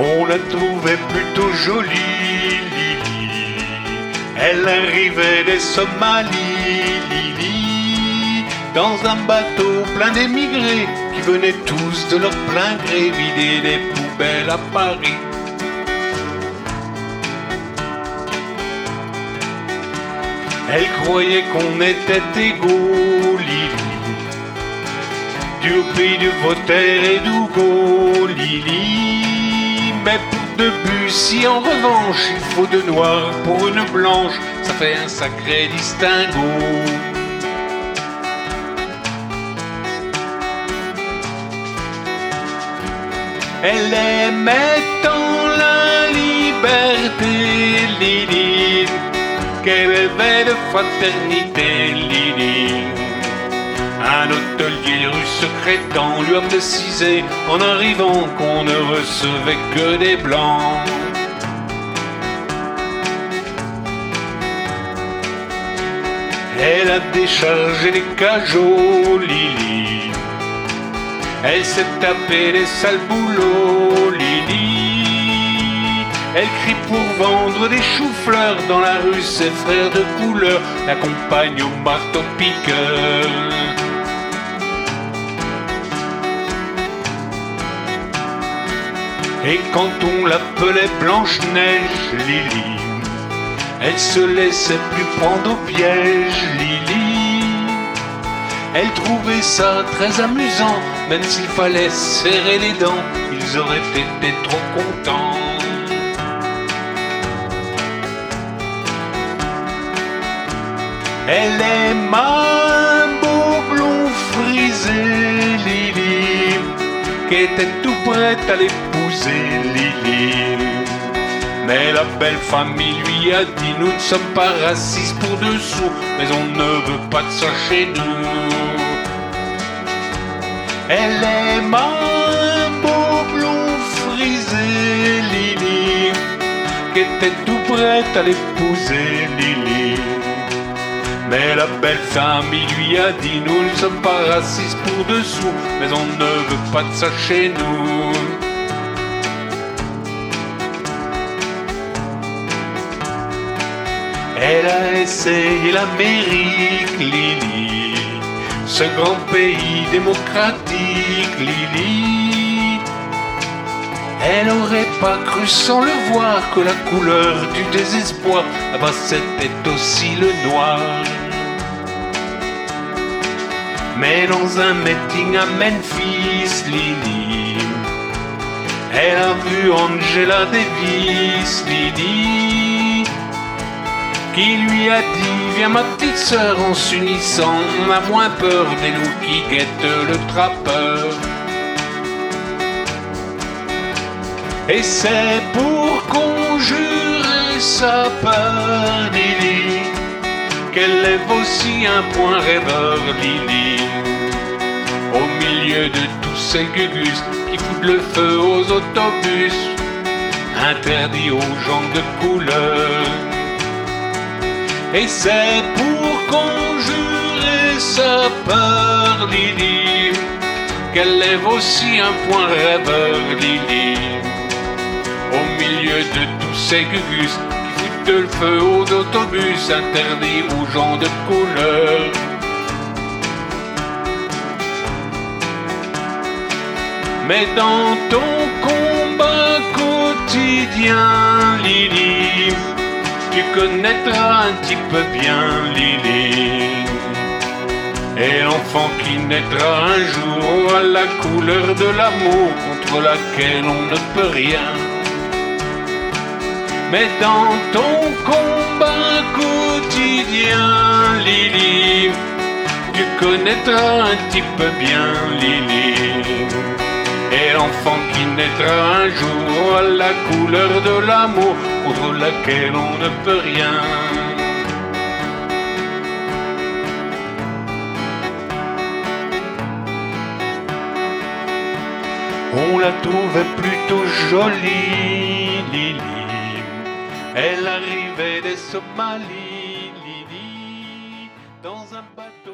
On la trouvait plutôt jolie, Lily. Elle arrivait des Somalies, Lily. Dans un bateau plein d'émigrés qui venaient tous de leur plein gré vider des poubelles à Paris. Elle croyait qu'on était égaux, Lily. Du pays de Voltaire et d'Hugo, Lily. Mais pour Debussy, en revanche, il faut de noir pour une blanche. Ça fait un sacré distinguo. Elle aimait tant la liberté, Lily, qu'elle rêvait de fraternité, Lily. Un hôtelier rue secrétant lui a précisé en arrivant qu'on ne recevait que des blancs. Elle a déchargé les cajots, Lily. Elle s'est tapé les sales boulots, Lily. Elle crie pour vendre des choux-fleurs dans la rue, ses frères de couleur l'accompagnent au marteau-piqueur. Et quand on l'appelait Blanche-Neige, Lily, elle se laissait plus prendre au piège, Lily. Elle trouvait ça très amusant, même s'il fallait serrer les dents, ils auraient été trop contents. Elle aime un beau blond frisé, Lily, qui était tout prête à Lily. Mais la belle famille lui a dit Nous ne sommes pas racistes pour dessous, mais on ne veut pas de ça chez nous. Elle aime un beau blond frisé, Lily, qui était tout prête à l'épouser, Lily. Mais la belle famille lui a dit Nous ne sommes pas racistes pour dessous, mais on ne veut pas de ça chez nous. Elle a essayé l'Amérique, Lily, ce grand pays démocratique, Lily. Elle aurait pas cru sans le voir que la couleur du désespoir, là-bas c'était aussi le noir. Mais dans un meeting à Memphis, Lily, elle a vu Angela Davis, Lily, qui lui a dit Viens ma petite sœur en s'unissant, on a moins peur des loups qui guettent le trappeur. Et c'est pour conjurer sa peur, Lily, qu'elle lève aussi un point rêveur, Lily. Au milieu de tous ces gugus qui foutent le feu aux autobus, interdits aux gens de couleur. Et c'est pour conjurer sa peur, Lily, qu'elle lève aussi un point rêveur, Lily. Au milieu de tous ces gugus qui foutent le feu aux autobus interdits aux gens de couleur. Mais dans ton combat quotidien, Lily, tu connaîtras un petit peu bien Lily. Et l'enfant qui naîtra un jour à la couleur de l'amour contre laquelle on ne peut rien. Mais dans ton combat quotidien, Lily, tu connaîtras un petit peu bien Lily. Et l'enfant qui naîtra un jour à la couleur de l'amour contre laquelle on ne peut rien. On la trouvait plutôt jolie, Lily. Elle arrivait des Somalies, Lily, dans un bateau